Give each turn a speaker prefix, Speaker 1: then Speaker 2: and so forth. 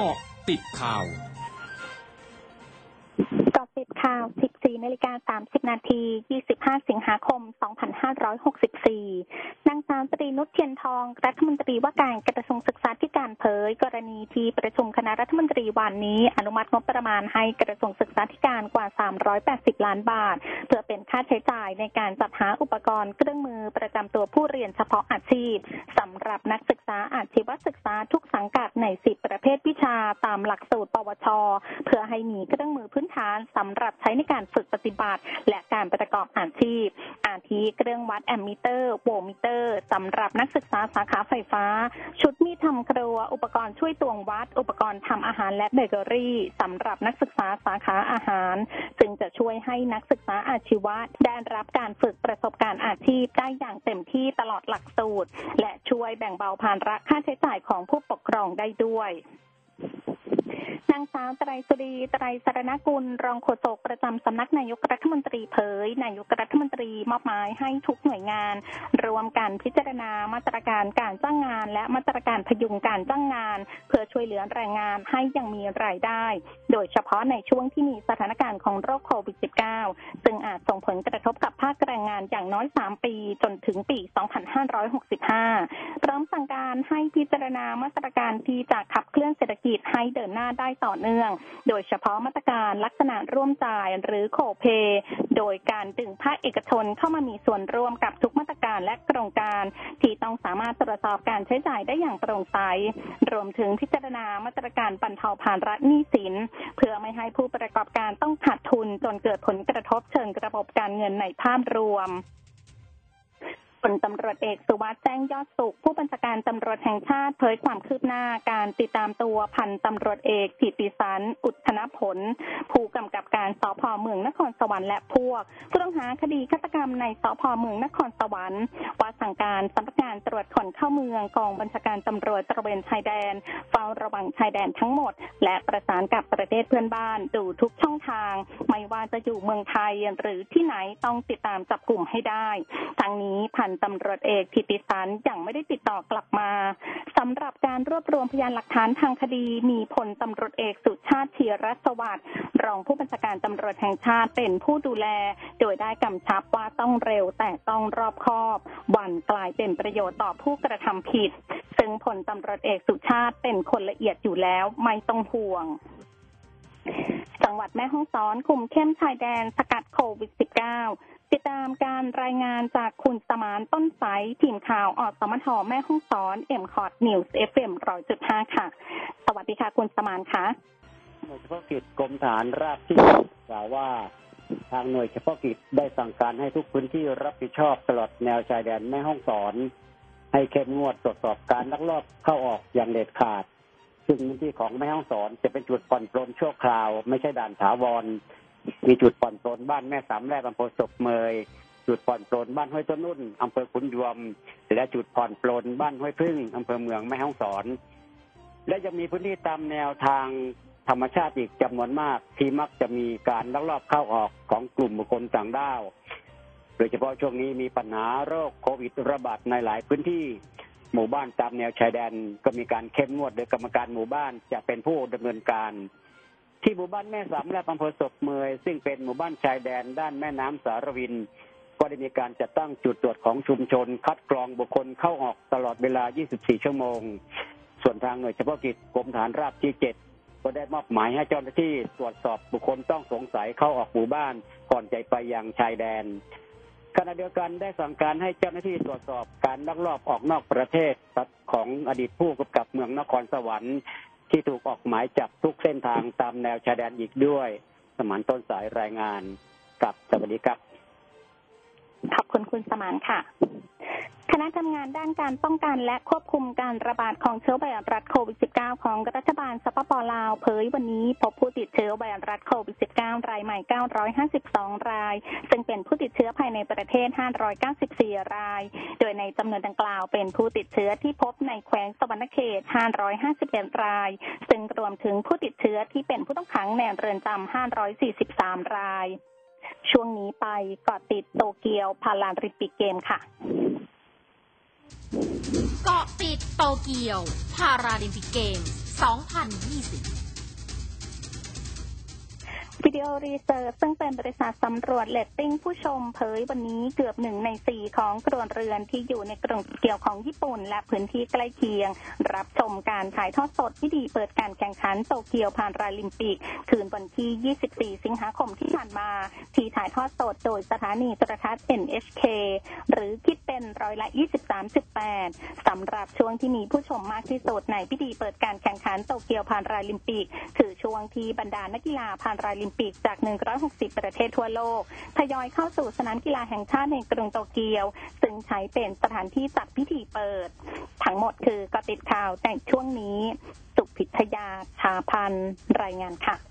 Speaker 1: กาะติดข่าว
Speaker 2: กาะติดข่าว 14นาฬิกา30 นาที 25 สิงหาคม 2564นาง ตรีนุชเทียนทอง รัฐมนตรีว่าการกระทรวงศึกษาธิการเผย กรณีที่ประชุมคณะรัฐมนตรีวันนี้ อนุมัติงบประมาณให้กระทรวงศึกษาธิการกว่า 380 ล้านบาท เพื่อเป็นค่าใช้จ่ายในการจัดหาอุปกรณ์เครื่องมือประจำตัวผู้เรียนเฉพาะอาชีพสำหรับนักศึกษาอาชีวศึกษาทุกสังกัดใน 10 ประเภทวิชาตามหลักสูตร ปวช เพื่อให้มีเครื่องมือพื้นฐานสำหรับใช้ในการฝึกปฏิบัติ และการประกอบอาชีพ อาทิเครื่องวัดแอมมิเตอร์โวลต์มิเตอร์สำหรับนักศึกษาสาขาไฟฟ้า ชุดมีดทำครัว อุปกรณ์ช่วยตวงวัด อุปกรณ์ทำอาหารและเบเกอรี่สำหรับนักศึกษาสาขาอาหาร จึงจะช่วยให้นักศึกษาอาชีวะได้รับการฝึกประสบการณ์อาชีพได้อย่างเต็มที่ตลอดหลักสูตร และช่วยแบ่งเบาภาระค่าใช้จ่ายของผู้ปกครองได้ด้วย นางสาวไตรสุรีไตรสรณกุล รองโฆษกประจำสำนักนายกรัฐมนตรีเผย นายกรัฐมนตรีมอบหมายให้ทุกหน่วยงาน รวมกันพิจารณามาตรการการจ้างงาน และมาตรการพยุงการจ้างงาน เพื่อช่วยเหลือแรงงานให้ยังมีรายได้ โดยเฉพาะในช่วงที่มีสถานการณ์ของโรคโควิด -19 ซึ่งอาจส่งผลกระทบกับภาคแรงงานอย่างน้อย 3 ปีจนถึงปี 2565 พร้อมสั่งการให้พิจารณามาตรการที่จะขับเคลื่อนเศรษฐกิจให้เดินหน้าได้ต่อเนื่อง โดยเฉพาะมาตรการลักษณะร่วมจ่ายหรือโคเปโดยการดึงภาคเอกชนเข้ามามีส่วนร่วมกับทุกมาตรการและโครงการ ที่ต้องสามารถตรวจสอบการใช้จ่ายได้อย่างโปร่งใส รวมถึงพิจารณามาตรการบรรเทาภาระหนี้สิน เพื่อไม่ให้ผู้ประกอบการต้องขาดทุนจนเกิดผลกระทบเชิงระบบการเงินในภาพรวม พลตำรวจเอกสุวัสด์แจ้งยอดสุข ผู้บัญชาการตำรวจแห่งชาติเผยความคืบหน้าการติดตามตัวพันตำรวจเอกกิติสันอุทนผล ผู้กำกับการสพเมืองนครสวรรค์และพวกผู้ต้องหาคดีฆาตกรรมในสพเมืองนครสวรรค์ว่าสั่งการสำนักงานตรวจคนเข้าเมืองกองบัญชาการตำรวจตระเวนชายแดน เฝ้าระวังชายแดนทั้งหมด และประสานกับประเทศเพื่อนบ้านดูทุกช่องทาง ไม่ว่าจะอยู่เมืองไทยหรือที่ไหนต้องติดตามจับกลุ่มให้ได้ทั้งนี้พันตำรวจเอกทิติสันยังไม่ได้ติดต่อกลับมาสำหรับการรวบรวมพยานหลักฐานทางคดี มีพลตำรวจเอกสุชาติเทียรสวัสดิ์รองผู้บัญชาการตำรวจแห่งชาติเป็นผู้ดูแล โดยได้กำชับว่าต้องเร็วแต่ต้องรอบคอบหวั่นกลายเป็นประโยชน์ต่อผู้กระทำผิด ซึ่งพลตำรวจเอกสุชาติเป็นคนละเอียดอยู่แล้วไม่ต้องห่วงจังหวัดแม่ฮ่องสอนคุมเข้มชายแดนสกัดโควิด -19 ติดตามการรายงานจากคุณสมานต้นสายทีมข่าวอสมทแม่ฮ่องสอน MCOT News FM ร้อยจุดห้าค่ะ สวัสดีค่ะ คุณสมานค่ะ
Speaker 3: หน่วยเฉพาะกิจกรมฐานราบที่กล่าวว่า ทางหน่วยเฉพาะกิจได้สั่งการให้ทุกพื้นที่รับผิดชอบตลอดแนวชายแดนแม่ห้องสอน ให้เข้มงวดตรวจสอบการลักลอบเข้าออกอย่างเด็ดขาด ซึ่งพื้นที่ของแม่ห้องสอนจะเป็นจุดผ่อนปลนชั่วคราว ไม่ใช่ด่านถาวร มีจุดผ่อนปลนบ้านแม่สามแรกอำเภอศพเมย จุดผ่อนปลนบ้านห้วยต้นนุ่นอำเภอขุนยวม และจุดผ่อนปลนบ้านห้วยพึ่งอำเภอเมืองแม่ฮ่องสอน และยังมีพื้นที่ตามแนวทางธรรมชาติอีกจำนวนมากที่มักจะมีการลักลอบเข้าออกของกลุ่มบุคคลต่างด้าว โดยเฉพาะช่วงนี้มีปัญหาโรคโควิดระบาดในหลายพื้นที่ หมู่บ้านตามแนวชายแดนก็มีการเข้มงวดโดยกรรมการหมู่บ้านจะเป็นผู้ดำเนินการ ที่หมู่บ้านแม่สามและอำเภอศพเมยซึ่งเป็นหมู่บ้านชายแดนด้านแม่น้ำสารวิน ก็ได้มีการจัดตั้งจุดตรวจของชุมชน คัดกรองบุคคลเข้าออกตลอดเวลา 24 ชั่วโมง ส่วนทางหน่วยเฉพาะกิจกรมฐานราบที่ 7 ก็ได้มอบหมายให้เจ้าหน้าที่ตรวจสอบบุคคลต้องสงสัยเข้าออกหมู่บ้านก่อนใจไปยังชายแดนขณะเดียวกันได้สั่งการให้เจ้าหน้าที่ตรวจสอบการลักลอบออกนอกประเทศของอดีตผู้กำกับเมืองนครสวรรค์ ที่ถูกออกหมายจับทุกเส้นทางตามแนวชายแดนอีกด้วย สมานต้นสายรายงานกับสวัสดีครับ
Speaker 2: ขอบคุณคุณสมานค่ะ ณะทำงานด้านการป้องกันและควบคุมการระบาดของเชื้อไวรัสโควิด -19 ของรัฐบาลสปปลาวเผยวันนี้พบผู้ติดเชื้อไวรัสโควิด -19 รายใหม่ 952 ราย ซึ่งเป็นผู้ติดเชื้อภายในประเทศ 594 ราย โดยในจำนวนดังกล่าวเป็นผู้ติดเชื้อที่พบในแขวงสวรรณเขต 551 ราย ซึ่งรวมถึงผู้ติดเชื้อที่เป็นผู้ต้องขังในเรือนจำ 543 ราย ช่วงนี้ไปเกาะติดโตเกียวพาราลิมปิกเกมส์ค่ะ
Speaker 1: เกาะติดโตเกียวพาราลิมปิกเกม
Speaker 2: ส์2020 Video Research ซึ่งเป็นบริษัทสำรวจเรตติ้งผู้ชมเผยวันนี้เกือบหนึ่งในสี่ของครัวเรือนที่อยู่ในกรุงโตเกียวของญี่ปุ่น และพื้นที่ใกล้เคียง รับชมการถ่ายทอดสดพิธีเปิดการแข่งขันโตเกียวพาราลิมปิก คืนวันที่ 24 สิงหาคมที่ผ่านมา ที่ถ่ายทอดสดโดยสถานีโทรทัศน์ NHK หรือคิดเป็นร้อยละ 23.8 สำหรับช่วงที่มีผู้ชมมากที่สุดในพิธีเปิดการแข่งขันโตเกียวพาราลิมปิก คือช่วงที่บรรดานักกีฬาพาราลิมปิกจาก 160 ประเทศทั่วโลก ทยอยเข้าสู่สนามกีฬาแห่งชาติในกรุงโตเกียว ซึ่งใช้เป็นสถานที่จัดพิธีเปิด ทั้งหมดคือกติดข่าวแต่ช่วงนี้ สุพิทยาชาพันรายงานค่ะ